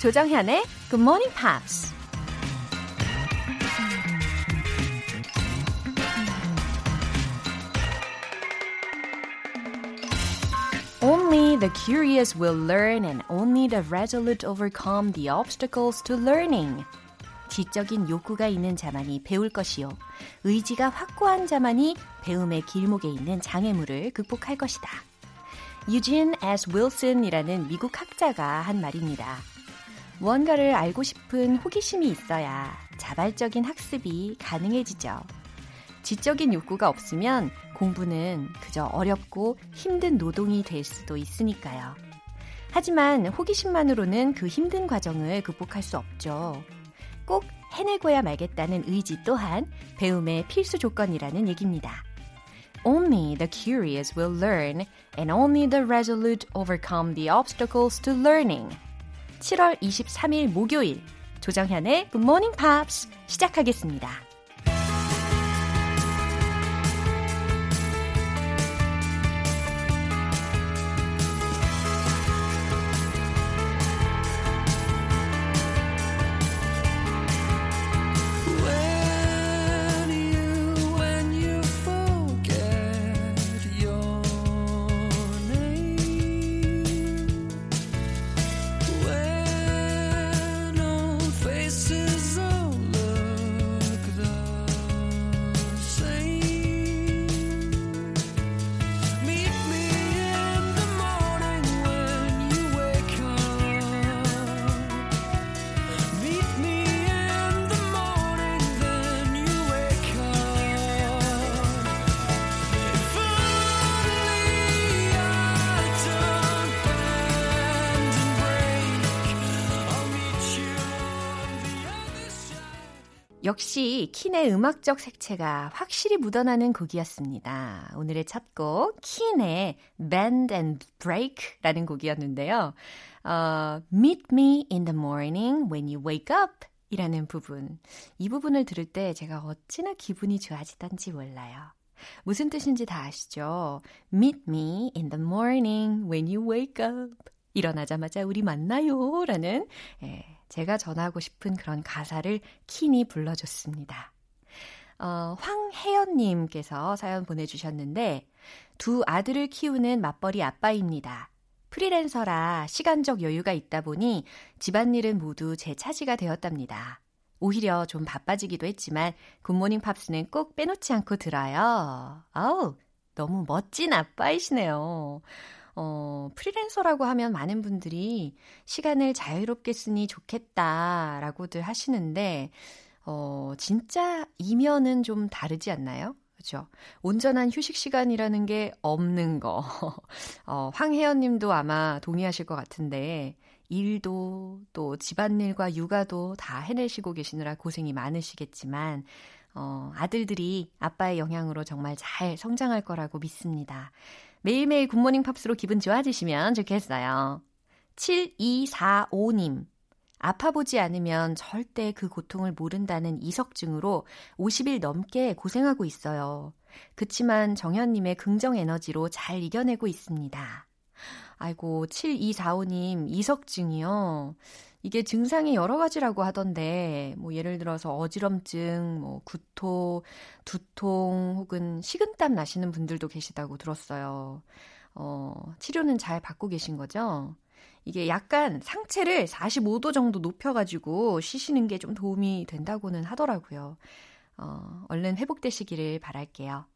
조정현의 Good Morning Pops. Only the curious will learn and only the resolute overcome the obstacles to learning. 지적인 욕구가 있는 자만이 배울 것이요. 의지가 확고한 자만이 배움의 길목에 있는 장애물을 극복할 것이다. 유진 S. 윌슨이라는 미국 학자가 한 말입니다. 무언가를 알고 싶은 호기심이 있어야 자발적인 학습이 가능해지죠. 지적인 욕구가 없으면 공부는 그저 어렵고 힘든 노동이 될 수도 있으니까요. 하지만 호기심만으로는 그 힘든 과정을 극복할 수 없죠. 꼭 해내고야 말겠다는 의지 또한 배움의 필수 조건이라는 얘기입니다. Only the curious will learn and only the resolute overcome the obstacles to learning. 7월 23일 목요일 조정현의 Good Morning Pops 시작하겠습니다. 역시 킨의 음악적 색채가 확실히 묻어나는 곡이었습니다. 오늘의 첫 곡, 킨의 Bend and Break라는 곡이었는데요. 어, Meet me in the morning when you wake up 이라는 부분. 이 부분을 들을 때 제가 어찌나 기분이 좋아지던지 몰라요. 무슨 뜻인지 다 아시죠? Meet me in the morning when you wake up. 일어나자마자 우리 만나요. 라는, 예, 제가 전하고 싶은 그런 가사를 Keane이 불러줬습니다. 어, 황혜연님께서 사연 보내주셨는데, 두 아들을 키우는 맞벌이 아빠입니다. 프리랜서라 시간적 여유가 있다 보니 집안일은 모두 제 차지가 되었답니다. 오히려 좀 바빠지기도 했지만 굿모닝 팝스는 꼭 빼놓지 않고 들어요. 아우, 너무 멋진 아빠이시네요. 어, 프리랜서라고 하면 많은 분들이 시간을 자유롭게 쓰니 좋겠다라고들 하시는데, 어, 진짜 이면은 좀 다르지 않나요? 그죠? 온전한 휴식 시간이라는 게 없는 거. 어, 황혜연 님도 아마 동의하실 것 같은데, 일도 또 집안일과 육아도 다 해내시고 계시느라 고생이 많으시겠지만, 어, 아들들이 아빠의 영향으로 정말 잘 성장할 거라고 믿습니다. 매일매일 굿모닝 팝스로 기분 좋아지시면 좋겠어요. 7245님. 아파 보지 않으면 절대 그 고통을 모른다는 이석증으로 50일 넘게 고생하고 있어요. 그치만 정현님의 긍정 에너지로 잘 이겨내고 있습니다. 아이고, 7245님, 이석증이요. 이게 증상이 여러 가지라고 하던데, 뭐, 예를 들어서 어지럼증, 뭐, 구토, 두통, 혹은 식은땀 나시는 분들도 계시다고 들었어요. 어, 치료는 잘 받고 계신 거죠? 이게 약간 상체를 45도 정도 높여가지고 쉬시는 게 좀 도움이 된다고는 하더라고요. 어, 얼른 회복되시기를 바랄게요.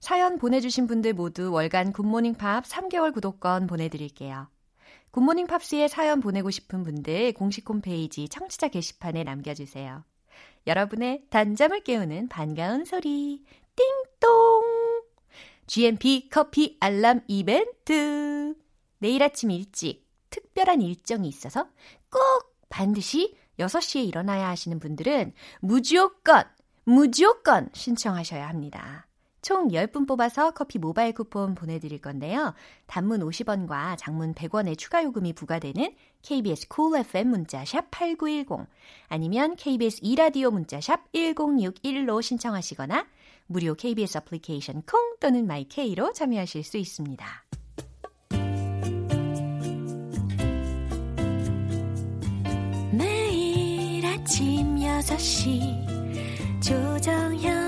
사연 보내주신 분들 모두 월간 굿모닝 팝 3개월 구독권 보내드릴게요. 굿모닝 팝스에 사연 보내고 싶은 분들 공식 홈페이지 청취자 게시판에 남겨주세요. 여러분의 단잠을 깨우는 반가운 소리 띵동 GMP 커피 알람 이벤트 내일 아침 일찍 특별한 일정이 있어서 꼭 반드시 6시에 일어나야 하시는 분들은 무조건 무조건 신청하셔야 합니다. 총 10분 뽑아서 커피 모바일 쿠폰 보내드릴 건데요. 단문 50원과 장문 100원의 추가 요금이 부과되는 KBS Cool cool FM 문자샵 8910 아니면 KBS 이라디오 문자샵 1061로 신청하시거나 무료 KBS 애플리케이션 콩 또는 마이케이로 참여하실 수 있습니다. 6시 조정현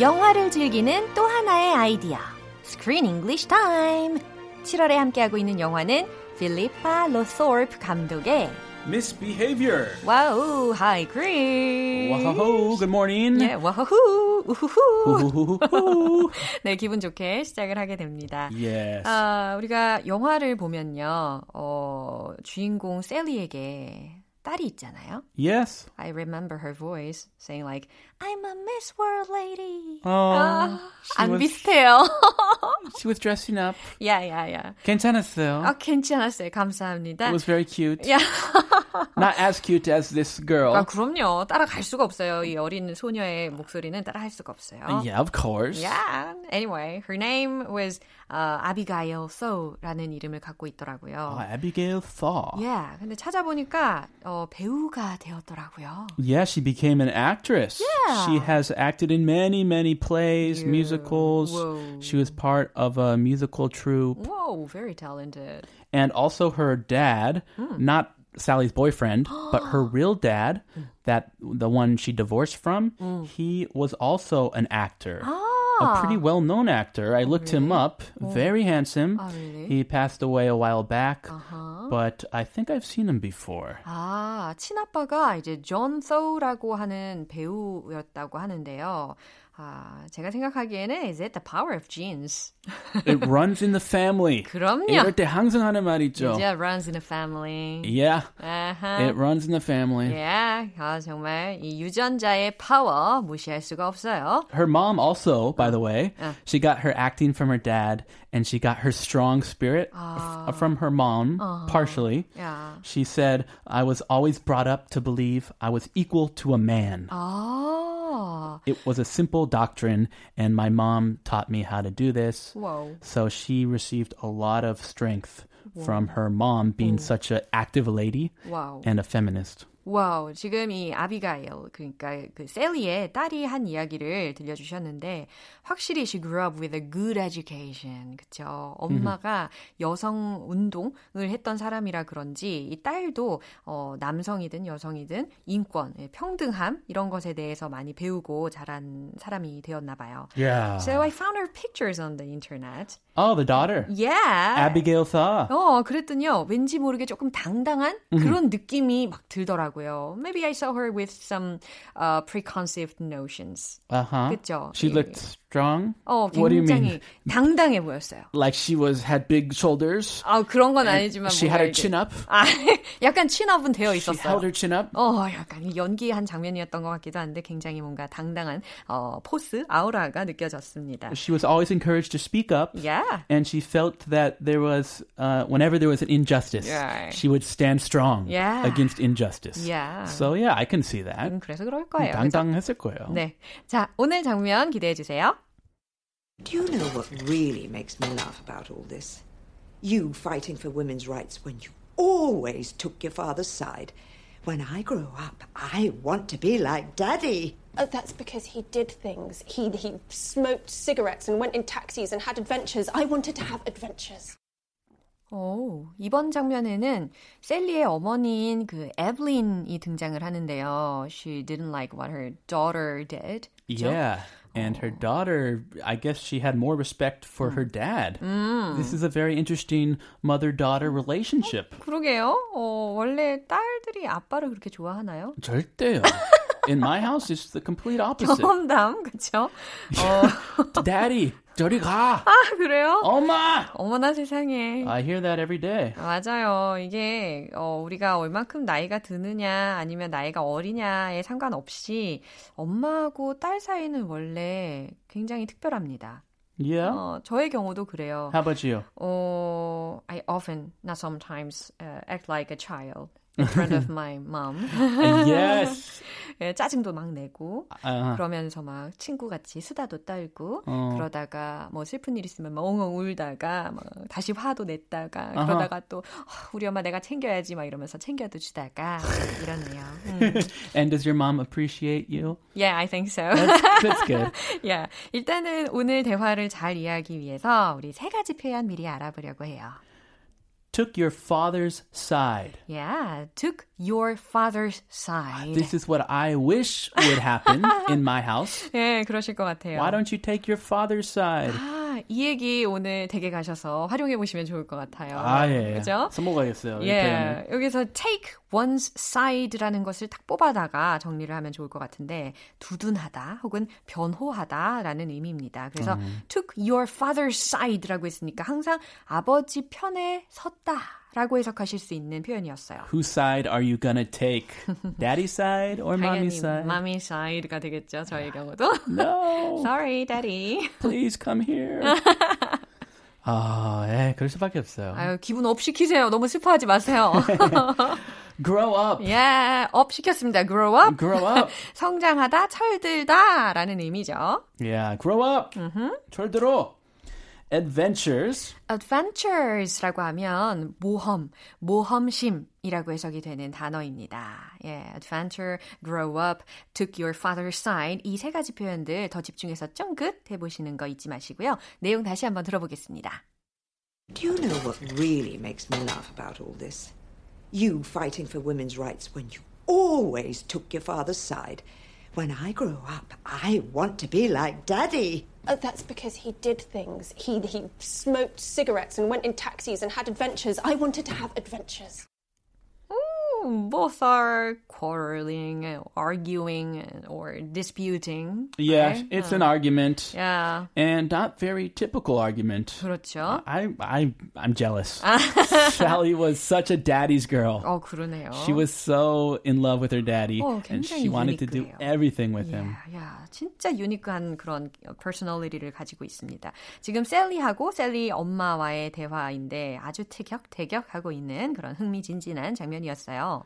영화를 즐기는 또 하나의 아이디어. Screen English Time. 7월에 함께하고 있는 영화는 필리파 로소프 감독의 Misbehavior. Wow, hi 그린. Whoa, good morning. 네, 와후, 우후후. 네, 기분 좋게 시작을 하게 됩니다. yes. 아, 우리가 영화를 보면요, 어, 주인공 샐리에게 딸이 있잖아요. yes. I remember her voice saying like, I'm a Miss World lady. Oh, 아, she 안 was- 비슷해요. She was dressing up. 야, 야, 야. 괜찮았어요. 아, 괜찮았어요. 감사합니다. It was very cute. 야. Not as cute as this girl. 아, 그럼요. 따라갈 수가 없어요. 이 어린 소녀의 목소리는 따라할 수가 없어요. yeah, of course. Yeah. Anyway, her name was uh, Abigail So라는 이름을 갖고 Oh, 있더라고요. Abigail Thaw. Yeah. 근데 찾아보니까 어, 배우가 되었더라고요. Yeah, she became an actress. Yeah. She has acted in many, many plays, musicals. Whoa. She was part of a musical troupe. Whoa, very talented. And also her dad, Hmm. not Sally's boyfriend, but her real dad, that the one she divorced from, he was also an actor. 아 A pretty well-known actor. I looked him up. Very handsome. 아, really? He passed away a while back, Uh-huh. but I think I've seen him before. 아, 친아빠가 이제 존 소우라고 하는 배우였다고 하는데요. 아, 제가 생각하기에는 is it the power of genes? It runs in the family. 그럼요. 이럴 때 항상 하는 말 있죠. Yeah, runs in a family. Yeah, 아하. it runs in the family. Yeah, 아, 정말 이 유전자의 파워 무시할 수가 없어요. Her mom also, by the way, Uh. she got her acting from her dad, and she got her strong spirit f- from her mom, partially. 야, She said, I was always brought up to believe I was equal to a man. It was a simple doctrine, and my mom taught me how to do this. Whoa. So she received a lot of strength Whoa. from her mom being such an active lady wow. and a feminist. 와우, 지금 이 아비가일, 그러니까 그 셀리의 딸이 한 이야기를 들려주셨는데, 확실히 she grew up with a good education. 그쵸. 엄마가 여성 운동을 했던 사람이라 그런지, 이 딸도, 어, 남성이든 여성이든 인권, 예, 평등함, 이런 것에 대해서 많이 배우고 자란 사람이 되었나 봐요. Yeah. So I found her pictures on the internet. Oh, the daughter. Yeah. Abigail Thaw. 어, 그랬더니요. 왠지 모르게 조금 당당한 그런 느낌이 막 들더라고요. Maybe I saw her with some uh, preconceived notions. Uh huh. 그쵸? She 예. looked strong. 어, What do you 굉장히 mean? 당당해 보였어요. Like she was had big shoulders. 아, 그런 건 아니지만 She 뭔가 had her 이렇게- chin up. 아, 약간 친업은 되어 She 있었어요. held her chin up. 어, 약간 연기한 장면이었던 것 같기도 한데 굉장히 뭔가 당당한 어, 포스, 아우라가 느껴졌습니다. She was always encouraged to speak up. Yeah. And she felt that there was, uh, whenever there was an injustice, Yeah. she would stand strong Yeah. against injustice. Yeah. So yeah, I can see that. 음, 그래서 그럴 거예요. 그죠? 당당했을 거예요. 네. 자, 오늘 장면 기대해 주세요. Do you know what really makes me laugh about all this? You fighting for women's rights when you always took your father's side. When I grow up, I want to be like Daddy. Oh, that's because he did things. He he smoked cigarettes and went in taxis and had adventures. I wanted to have adventures. 오, 이번 장면에는 셀리의 어머니인 그 에블린이 등장을 하는데요. She didn't like what her daughter did. 그죠? Yeah. And her daughter, I guess she had more respect for her dad. This is a very interesting mother daughter relationship. 그러게요. 어, 원래 딸들이 아빠를 그렇게 좋아하나요? 절대요. In my house, it's the complete opposite. 경험담, 그쵸? 어, Daddy, 저리 가. 아, 그래요? 엄마. 어머나 세상에. I hear that every day. 맞아요. 이게 어, 우리가 얼만큼 나이가 드느냐 아니면 나이가 어리냐에 상관없이 엄마하고 딸 사이는 원래 굉장히 특별합니다. Yeah. 어, 저의 경우도 그래요. How about you? 어, I often, not sometimes, uh, act like a child in front of my mom. yes. 예, 짜증도 막 내고 Uh, 그러면서 막 친구 같이 수다도 떨고 어. 그러다가 뭐 슬픈 일 있으면 막 엉엉 울다가 막 다시 화도 냈다가 아하. 그러다가 또 아, 우리 엄마 내가 챙겨야지 막 이러면서 챙겨도 주다가 이러네요. 음. and does your mom appreciate you? Yeah, I think so. That's good. yeah. 일단은 오늘 대화를 잘 이해하기 위해서 우리 세 가지 표현 미리 알아보려고 해요. Took your father's side. Yeah, took your father's side. This is what I wish would happen in my house. 예, 그러실 것 같아요. Why don't you take your father's side? 아, 이 얘기 오늘 댁에 가셔서 활용해 보시면 좋을 것 같아요. 아, 예. 그죠? 써먹어야겠어요. 이 예. 여기서 take one's side라는 것을 딱 뽑아다가 정리를 하면 좋을 것 같은데 두둔하다 혹은 변호하다 라는 의미입니다. 그래서 음. took your father's side라고 했으니까 항상 아버지 편에 섰다 라고 해석하실 수 있는 표현이었어요. Whose side are you gonna take? Daddy's side or mommy's side? mommy side가 되겠죠. 저희 경우도. No, Sorry, daddy. please come here. 아, 예, 그럴 수밖에 없어요. 아유, 기분 up 시키세요. 너무 슬퍼하지 마세요. Grow up. 예, up 시켰습니다. grow up. Grow up. 성장하다, 철들다 라는 의미죠. Yeah, grow up. 철들어. Adventures. adventures라고 하면 모험, 모험심이라고 해석이 되는 단어입니다. 예, adventure, grow up, took your father's side 이 세 가지 표현들 더 집중해서 쫑긋 해보시는 거 잊지 마시고요. 내용 다시 한번 들어보겠습니다. Do you know what really makes me laugh about all this? You fighting for women's rights when you always took your father's side. When I grow up, I want to be like Daddy. Oh, that's because he did things. He he smoked cigarettes and went in taxis and had adventures. I wanted to have adventures Both are quarreling, arguing, or disputing. Yeah, right? it's an argument. Yeah, And not very typical argument. 그렇죠. I, I, I'm jealous. Sally was such a daddy's girl. 어, 그러네요. She was so in love with her daddy, 어, and 굉장히 she wanted to do 유니크해요. everything with him. 야, 야, 진짜 유니크한 그런 퍼스널리티를 가지고 있습니다. 지금 셀리하고 셀리 엄마와의 대화인데 아주 티격태격하고 있는 그런 흥미진진한 장면이었어요.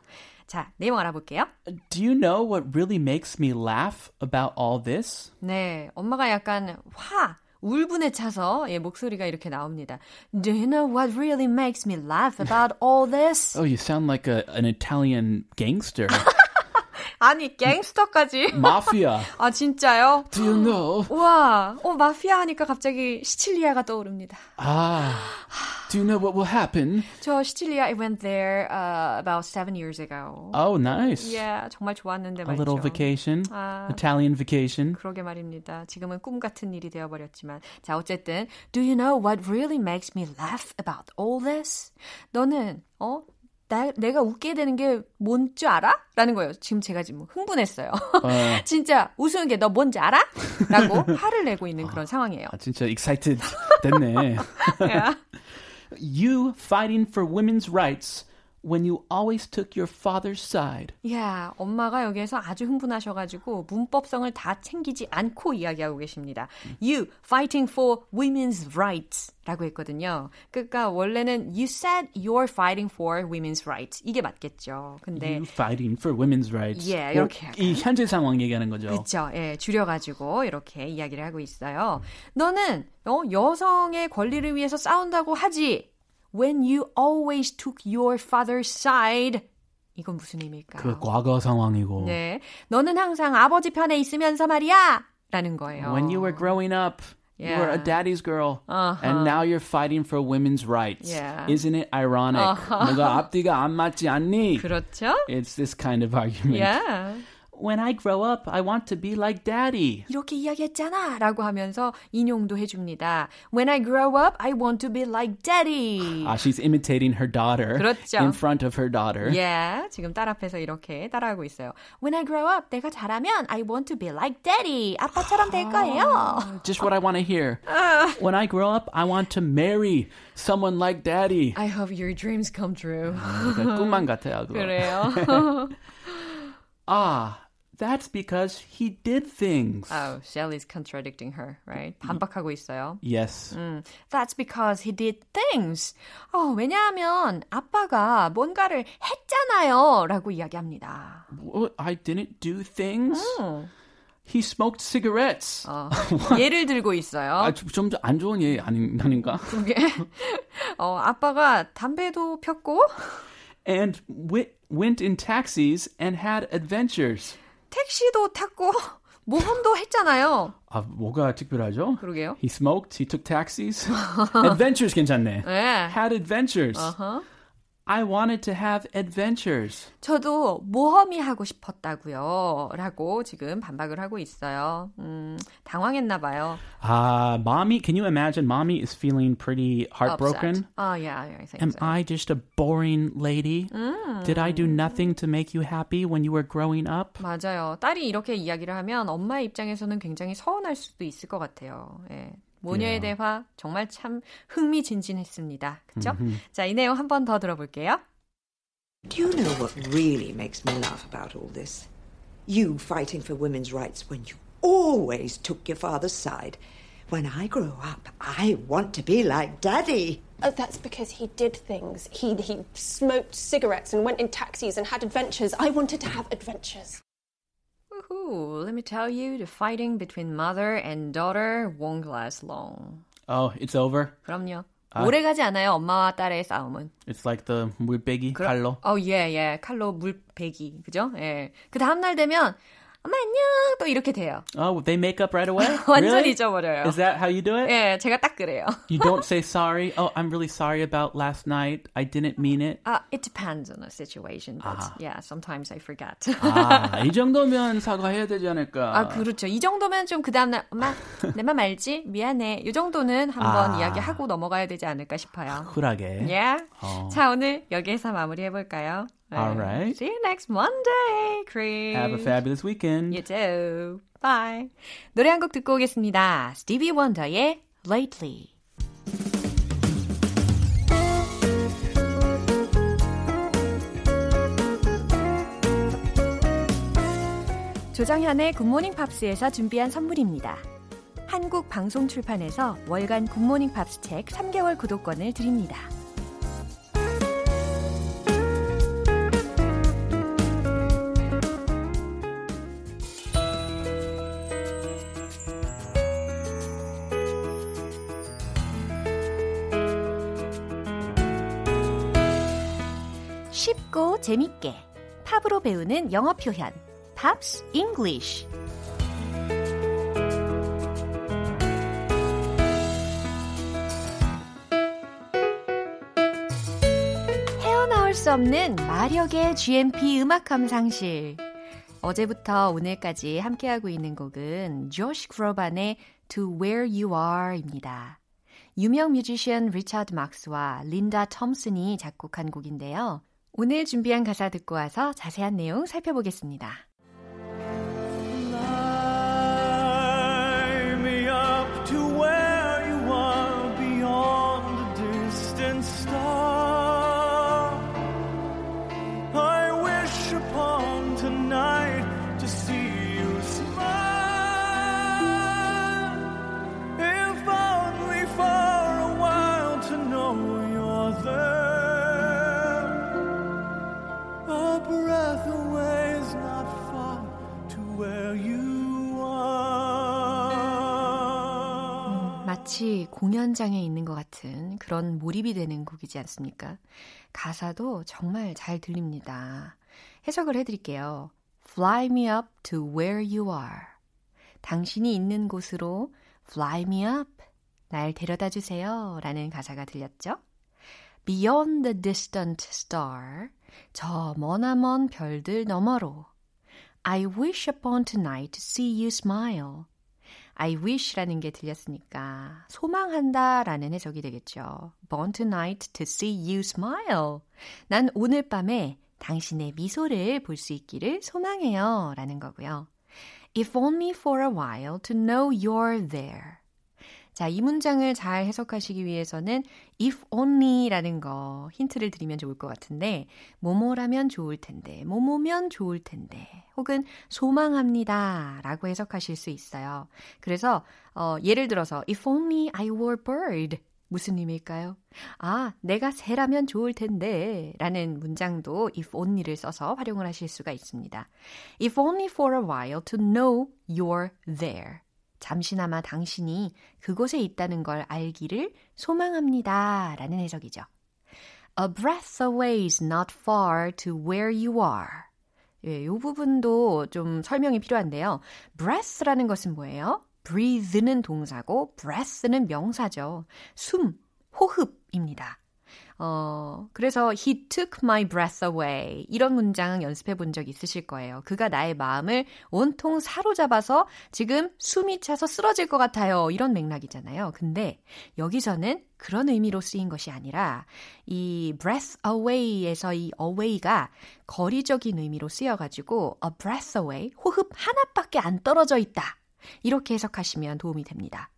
자, 내용 알아볼게요. Do you know what really makes me laugh about all this? 네, 엄마가 약간 화, 울분에 차서 예, 목소리가 이렇게 나옵니다. Do you know what really makes me laugh about all this? Oh, you sound like a, an Italian gangster. 아니, 갱스터까지. Mafia. 아, 진짜요? Do you know? 와, 어, 마피아 하니까 갑자기 시칠리아가 떠오릅니다. Ah. Do you know what will happen? 저 시칠리아 I went there uh, about seven years ago. Oh, nice. Yeah, 정말 좋았는데 A 말이죠. little vacation. 아. Italian vacation. 그러게 말입니다. 지금은 꿈 같은 일이 되어버렸지만. 자, 어쨌든, do you know what really makes me laugh about all this? 너는, 어? 나, 내가 웃게 되는 게뭔줄 알아? 라는 거예요. 지금 제가 지금 흥분했어요. 진짜 웃으는 게 너 뭔지 알아? 라고 화를 내고 있는 그런 상황이에요. 아, 진짜 excited 됐네. Yeah. you fighting for women's rights when you always took your father's side. 야, 엄마가 여기에서 아주 흥분하셔가지고 문법성을 다 챙기지 않고 이야기하고 계십니다. You fighting for women's rights 라고 했거든요. 그러니까 원래는 you said you're fighting for women's rights. 이게 맞겠죠. 근데 You fighting for women's rights. 예, 뭐, 이렇게 이 현재 상황 얘기하는 거죠. 그렇죠. 예, 줄여 가지고 이렇게 이야기를 하고 있어요. 너는 어, 여성의 권리를 위해서 싸운다고 하지. When you always took your father's side. 이건 무슨 의미일까요? 그 과거 상황이고. 네. 너는 항상 아버지 편에 있으면서 말이야. 라는 거예요. When you were growing up, you were a Yeah. daddy's girl, Uh-huh. and now you're fighting for women's rights. Yeah. Isn't it ironic? 너가 앞뒤가 안 맞지 않니? 그렇죠? It's this kind of argument. Yeah. when I grow up, I want to be like daddy. 이렇게 이야기했잖아 라고 하면서 인용도 해줍니다. When I grow up, I want to be like daddy. Ah, she's imitating her daughter 그렇죠. in front of her daughter. Yeah, 지금 딸 앞에서 이렇게 따라하고 있어요. When I grow up, 내가 자라면 I want to be like daddy. 아빠처럼 될 거예요. Just what I want to hear. When I grow up, I want to marry someone like daddy. I hope your dreams come true. 그러니까 꿈만 같아요. 그거. 그래요. Ah, that's because he did things. oh, Shelly's contradicting her, right? 반박하고 있어요. yes. 음, That's because he did things. 어, 왜냐하면 아빠가 뭔가를 했잖아요. 라고 이야기합니다. What? I didn't do things. He smoked cigarettes. 어, 예를 들고 있어요. 아, 좀안 좋은 예 아닌 아닌가? 그게 어, 아빠가 담배도 폈고 And wi- went in taxis and had adventures. 택시도 탔고 모험도 했잖아요. 아, 뭐가 특별하죠? 그러게요. He smoked, he took taxis. adventures 괜찮네. 네. Had adventures. 어허. I wanted to have adventures. 저도 모험이 하고 싶었다고요. 라고 지금 반박을 하고 있어요. 음, 당황했나 봐요. Uh, mommy, can you imagine? Mommy is feeling pretty heartbroken. Upset. Oh, yeah, I think Am so. I just a boring lady? Did I do nothing to make you happy when you were growing up? 맞아요. 딸이 이렇게 이야기를 하면 엄마의 입장에서는 굉장히 서운할 수도 있을 것 같아요. 예. 모녀의 Yeah. 대화 정말 참 흥미진진했습니다. 그쵸? 자, 이 내용 한 번 더 들어볼게요. Do you know what really makes me laugh about all this? You fighting for women's rights when you always took your father's side. When I grow up, I want to be like Daddy. Oh, that's because he did things. He he smoked cigarettes and went in taxis and had adventures. I wanted to have adventures. Woohoo, let me tell you, the fighting between mother and daughter won't last long. Oh, it's over. 그럼요. 오래 가지 않아요, 엄마와 딸의 싸움은. It's like the 물배기 칼로. 어, 예, 예. 칼로 물 베기. 그죠? 예. 그 다음 날 되면, 엄마 안녕! 또 이렇게 돼요. Oh, they make up right away? 완전 really? 잊어버려요. Is that how you do it? 예, 제가 딱 그래요. You don't say sorry. Oh, I'm really sorry about last night. I didn't mean it. Uh, it depends on the situation, but 아하. yeah, sometimes I forget. 아, 이 정도면 사과해야 되지 않을까? 아, 그렇죠. 이 정도면 좀 그 다음 날, 엄마, 내말 알지? 미안해. 이 정도는 한번 아. 이야기하고 넘어가야 되지 않을까 싶어요. 쿨하게. Yeah. 어. 자, 오늘 여기에서 마무리해 볼까요? 네. Alright. See you next Monday, Chris. Have a fabulous weekend. You too. Bye. 노래 한 곡 듣고 오겠습니다. Stevie Wonder의 Lately. 조정현의 굿모닝 팝스에서 준비한 선물입니다. 한국 방송 출판에서 월간 굿모닝 팝스 책 3개월 구독권을 드립니다. 재밌게 팝으로 배우는 영어 표현 Pops English 헤어나올 수 없는 마력의 GMP 음악 감상실 어제부터 오늘까지 함께하고 있는 곡은 조시 그로반의 To Where You Are입니다. 유명 뮤지션 리차드 막스와 린다 톰슨이 작곡한 곡인데요. 오늘 준비한 가사 듣고 와서 자세한 내용 살펴보겠습니다. 공연장에 있는 것 같은 그런 몰입이 되는 곡이지 않습니까? 가사도 정말 잘 들립니다. 해석을 해드릴게요. Fly me up to where you are. 당신이 있는 곳으로 fly me up. 날 데려다 주세요. 라는 가사가 들렸죠? Beyond the distant star. 저 머나먼 별들 너머로. I wish upon tonight to see you smile. I wish라는 게 들렸으니까 소망한다 라는 해석이 되겠죠. Born tonight to see you smile. 난 오늘 밤에 당신의 미소를 볼 수 있기를 소망해요 라는 거고요. If only for a while to know you're there. 자, 이 문장을 잘 해석하시기 위해서는 if only라는 거 힌트를 드리면 좋을 것 같은데 뭐뭐라면 좋을 텐데 뭐뭐면 좋을 텐데 혹은 소망합니다 라고 해석하실 수 있어요. 그래서 어, 예를 들어서 if only I were bird 무슨 의미일까요? 아, 내가 새라면 좋을 텐데 라는 문장도 if only를 써서 활용을 하실 수가 있습니다. If only for a while to know you're there. 잠시나마 당신이 그곳에 있다는 걸 알기를 소망합니다. 라는 해석이죠. A breath away is not far to where you are. 예, 이 부분도 좀 설명이 필요한데요. breath라는 것은 뭐예요? breathe는 동사고 breath는 명사죠. 숨, 호흡입니다. 어, 그래서 he took my breath away. 이런 문장 연습해 본 적 있으실 거예요. 그가 나의 마음을 온통 사로잡아서 지금 숨이 차서 쓰러질 것 같아요. 이런 맥락이잖아요. 근데 여기서는 그런 의미로 쓰인 것이 아니라 이 breath away에서 이 away가 거리적인 의미로 쓰여가지고 a breath away, 호흡 하나밖에 안 떨어져 있다. 이렇게 해석하시면 도움이 됩니다.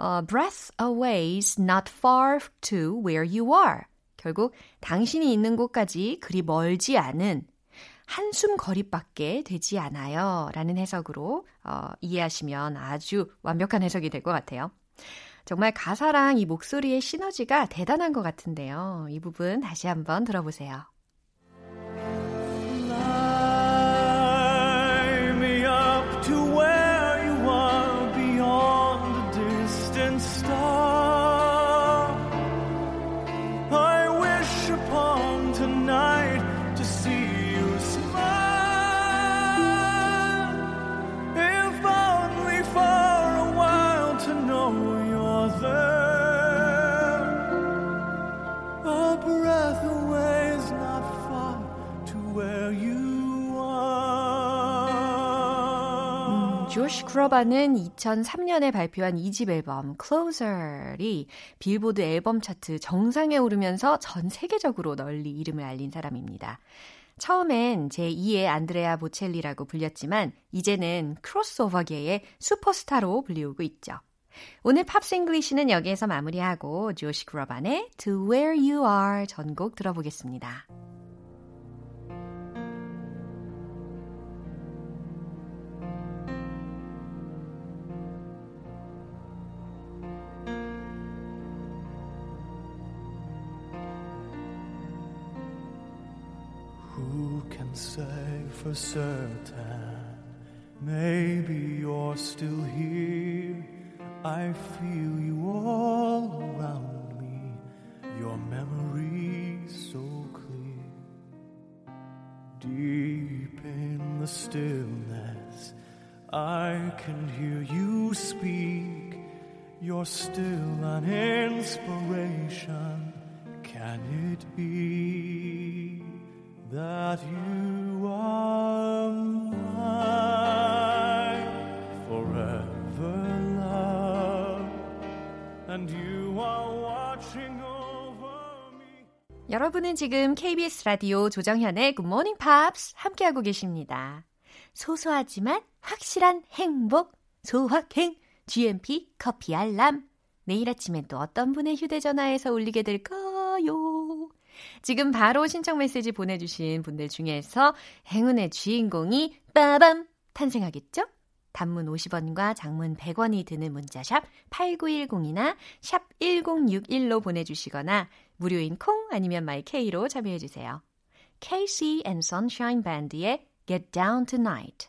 Uh, breath away is not far to where you are. 결국 당신이 있는 곳까지 그리 멀지 않은 한숨 거리밖에 되지 않아요. 라는 해석으로 어, 이해하시면 아주 완벽한 해석이 될 것 같아요. 정말 가사랑 이 목소리의 시너지가 대단한 것 같은데요. 이 부분 다시 한번 들어보세요. 조시 그로반은 2003년에 발표한 2집 앨범 Closer이 빌보드 앨범 차트 정상에 오르면서 전 세계적으로 널리 이름을 알린 사람입니다. 처음엔 제2의 안드레아 보첼리라고 불렸지만 이제는 크로스오버계의 슈퍼스타로 불리우고 있죠. 오늘 Pops English는 여기에서 마무리하고 조시 그로반의 To Where You Are 전곡 들어보겠습니다. Can say for certain? Maybe you're still here. I feel you all around me. Your memory so clear. Deep in the stillness, I can hear you speak. You're still an inspiration. Can it be 여러분은 지금 KBS 라디오 조정현의 Good Morning Pops 함께하고 계십니다. 소소하지만 확실한 행복, 소확행, GMP 커피 알람. 내일 아침엔 또 어떤 분의 휴대전화에서 울리게 될까요? 지금 바로 신청 메시지 보내주신 분들 중에서 행운의 주인공이 빠밤 탄생하겠죠? 단문 50원과 장문 100원이 드는 문자샵 8910이나 샵 1061로 보내주시거나 무료인 콩 아니면 마이케이로 참여해주세요. KC and Sunshine Band의 Get Down Tonight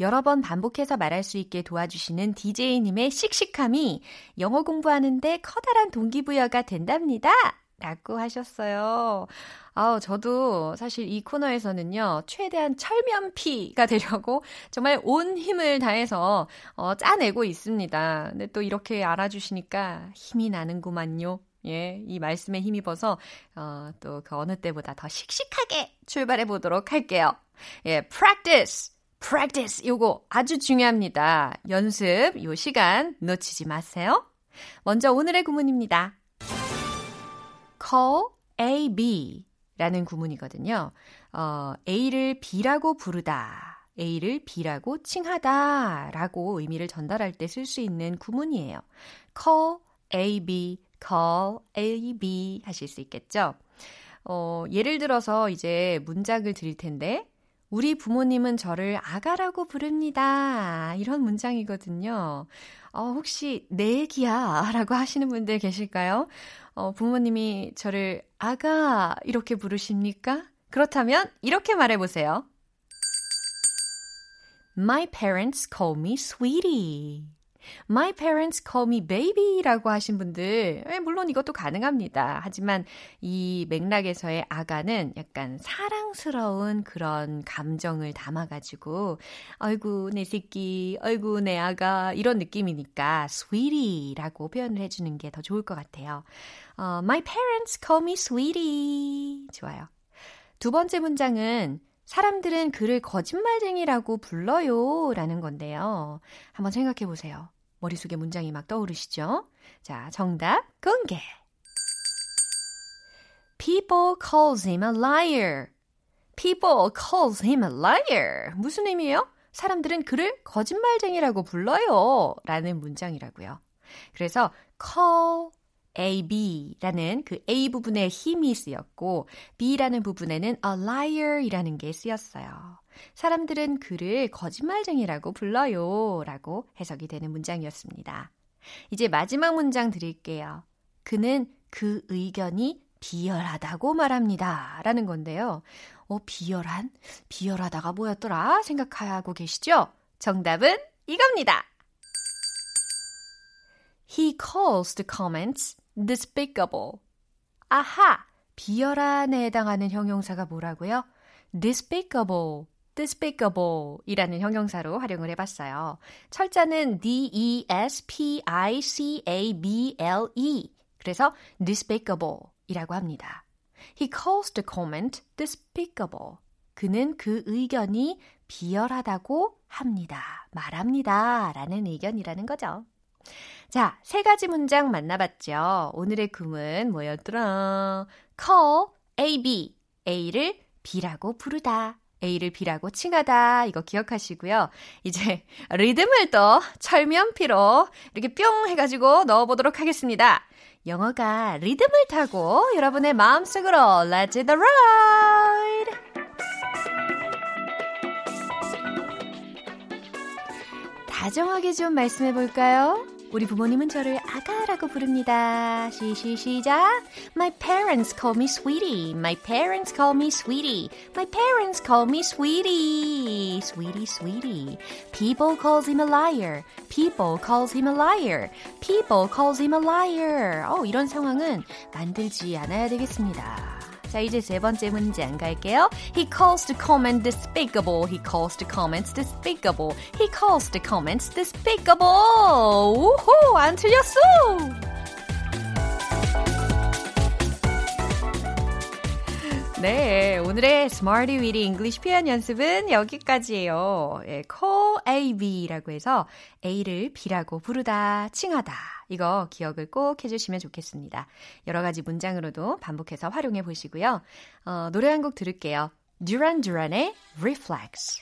여러 번 반복해서 말할 수 있게 도와주시는 DJ님의 씩씩함이 영어 공부하는데 커다란 동기부여가 된답니다. 라고 하셨어요. 아, 저도 사실 이 코너에서는요, 최대한 철면피가 되려고 정말 온 힘을 다해서 어, 짜내고 있습니다. 근데 또 이렇게 알아주시니까 힘이 나는구만요. 예, 이 말씀에 힘입어서 어, 또 그 어느 때보다 더 씩씩하게 출발해 보도록 할게요. 예, practice, practice 요거 아주 중요합니다. 연습 요 시간 놓치지 마세요. 먼저 오늘의 구문입니다. call A, B 라는 구문이거든요. 어, A를 B라고 부르다. A를 B라고 칭하다 라고 의미를 전달할 때 쓸 수 있는 구문이에요. call A, B, call A, B 하실 수 있겠죠. 어, 예를 들어서 이제 문장을 드릴 텐데, 우리 부모님은 저를 아가라고 부릅니다. 이런 문장이거든요. 어, 혹시 내 얘기야 라고 하시는 분들 계실까요? 어, 부모님이 저를 아가 이렇게 부르십니까? 그렇다면 이렇게 말해보세요. My parents call me sweetie. My parents call me baby라고 하신 분들, 물론 이것도 가능합니다. 하지만 이 맥락에서의 아가는 약간 사랑스러운 그런 감정을 담아가지고, 아이고, 내 새끼, 아이고, 내 아가, 이런 느낌이니까, sweetie라고 표현을 해주는 게 더 좋을 것 같아요. 어, my parents call me sweetie. 좋아요. 두 번째 문장은 사람들은 그를 거짓말쟁이라고 불러요. 라는 건데요. 한번 생각해 보세요. 머릿속에 문장이 막 떠오르시죠? 자, 정답 공개. People calls him a liar. People calls him a liar. 무슨 의미예요? 사람들은 그를 거짓말쟁이라고 불러요. 라는 문장이라고요. 그래서 call A, B라는 그 A 부분에 힘이 쓰였고 B라는 부분에는 a liar이라는 게 쓰였어요. 사람들은 그를 거짓말쟁이라고 불러요. 라고 해석이 되는 문장이었습니다. 이제 마지막 문장 드릴게요. 그는 그 의견이 비열하다고 말합니다. 라는 건데요. 어, 비열한? 비열하다가 뭐였더라? 생각하고 계시죠? 정답은 이겁니다. He calls the comments despicable. 아하! 비열한에 해당하는 형용사가 뭐라고요? despicable. Despicable 이라는 형용사로 활용을 해봤어요. 철자는 D-E-S-P-I-C-A-B-L-E. 그래서 despicable 이라고 합니다. He calls the comment despicable. 그는 그 의견이 비열하다고 합니다. 말합니다. 라는 의견이라는 거죠. 자, 세 가지 문장 만나봤죠. 오늘의 구문 뭐였더라? call A, B. A를 B라고 부르다. A를 B라고 칭하다. 이거 기억하시고요. 이제 리듬을 또 철면피로 이렇게 뿅 해가지고 넣어보도록 하겠습니다. 영어가 리듬을 타고 여러분의 마음속으로 Let's the ride! 다정하게 좀 말씀해 볼까요? 우리 부모님은 저를 아가라고 부릅니다. 시시 시작. My parents call me sweetie. My parents call me sweetie. My parents call me sweetie. Sweetie, sweetie. People calls him a liar. People calls him a liar. People calls him a liar. 어, 이런 상황은 만들지 않아야 되겠습니다. 자, 이제 세 번째 문장 갈게요. He calls the comment despicable. He calls the comments despicable. He calls the comments despicable. 우호, 안 틀렸어! 네, 오늘의 Smarty Weedy English 표현 연습은 여기까지예요. 예, call A, B라고 해서 A를 B라고 부르다, 칭하다. 이거 기억을 꼭 해주시면 좋겠습니다. 여러 가지 문장으로도 반복해서 활용해 보시고요. 어, 노래 한 곡 들을게요. Duran Duran의 Reflex.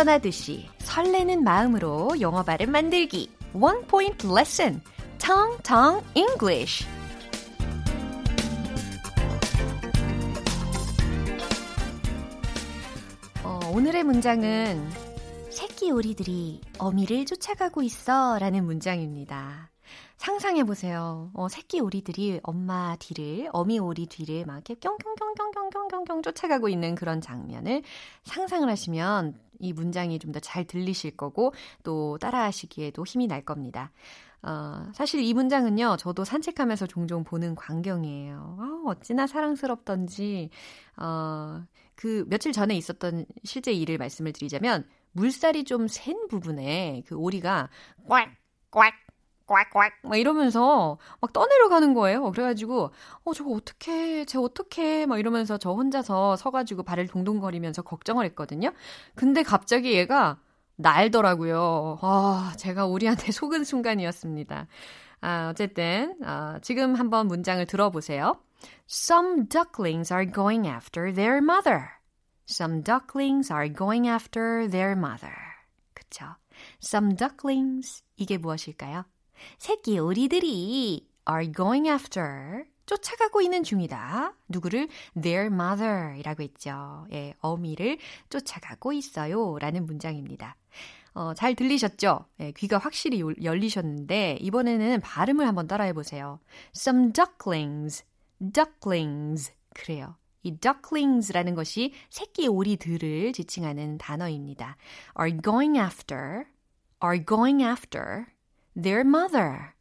떠나듯이 설레는 마음으로 영어 발음 만들기. One Point Lesson. Tong Tong English. 어, 오늘의 문장은 새끼 오리들이 어미를 쫓아가고 있어 라는 문장입니다. 상상해 보세요. 어, 새끼 오리들이 엄마 뒤를, 어미 오리 뒤를 막 이렇게 뿅뿅뿅뿅뿅뿅뿅 쫓아가고 있는 그런 장면을 상상을 하시면 이 문장이 좀 더 잘 들리실 거고 또 따라하시기에도 힘이 날 겁니다. 어, 사실 이 문장은요, 저도 산책하면서 종종 보는 광경이에요. 아, 어찌나 사랑스럽던지, 어, 그 며칠 전에 있었던 실제 일을 말씀을 드리자면, 물살이 좀 센 부분에 그 오리가 꽉, 꽉, 꽉꽉 막 이러면서 막 떠내려 가는 거예요. 그래가지고 어 저거 어떻게 쟤 어떻게 막 이러면서 저 혼자서 서가지고 발을 동동거리면서 걱정을 했거든요. 근데 갑자기 얘가 날더라고요. 아 제가 우리한테 속은 순간이었습니다. 아 어쨌든 아, 지금 한번 문장을 들어보세요. Some ducklings are going after their mother. Some ducklings are going after their mother. 그쵸? Some ducklings 이게 무엇일까요? 새끼 오리들이 are going after 쫓아가고 있는 중이다. 누구를 their mother이라고 했죠. 예, 어미를 쫓아가고 있어요. 라는 문장입니다. 어, 잘 들리셨죠? 예, 귀가 확실히 열리셨는데 이번에는 발음을 한번 따라해 보세요. Some ducklings, ducklings 그래요. 이 ducklings라는 것이 새끼 오리들을 지칭하는 단어입니다. are going after, are going after their mother,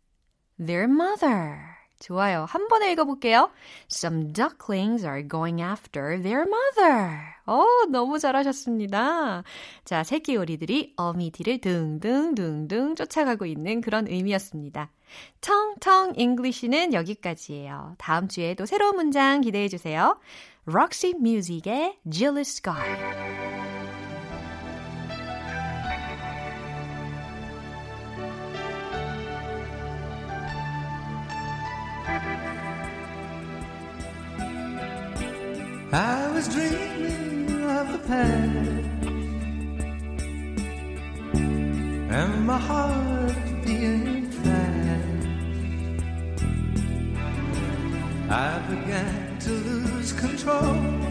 their mother. 좋아요. 한 번에 읽어볼게요. Some ducklings are going after their mother. 어, 너무 잘하셨습니다. 자, 새끼 오리들이 어미 뒤를 둥둥둥둥 쫓아가고 있는 그런 의미였습니다. Tongue Tongue English는 여기까지예요. 다음 주에 또 새로운 문장 기대해 주세요. Roxy Music의 Jealous Guy. Was dreaming of the past and my heart beating fast. I began to lose control.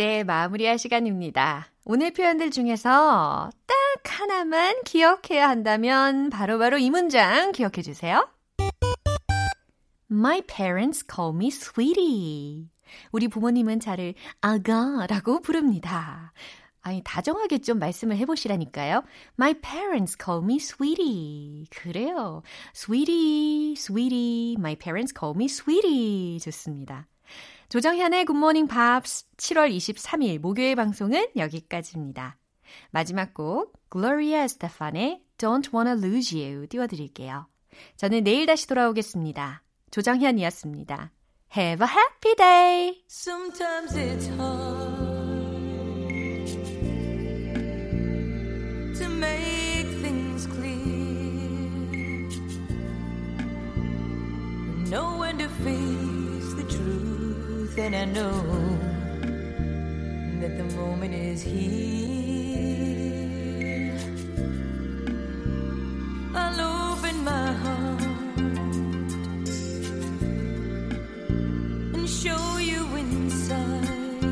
이제 마무리할 시간입니다. 오늘 표현들 중에서 딱 하나만 기억해야 한다면 바로바로 바로 이 문장 기억해 주세요. My parents call me sweetie. 우리 부모님은 저를 아가라고 부릅니다. 아니, 다정하게 좀 말씀을 해보시라니까요. My parents call me sweetie. 그래요. sweetie, sweetie. My parents call me sweetie. 좋습니다. 조정현의 굿모닝 팝스 7월 23일 목요일 방송은 여기까지입니다. 마지막 곡 Gloria Estefan의 Don't Wanna Lose You 띄워드릴게요. 저는 내일 다시 돌아오겠습니다. 조정현이었습니다. Have a happy day! Sometimes it's hard to make things clear. Know when to the and I know that the moment is here. I'll open my heart. And show you inside.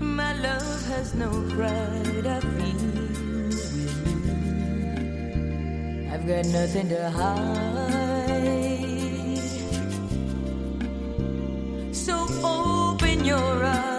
My love has no pride, I feel. I've got nothing to hide. So open your eyes.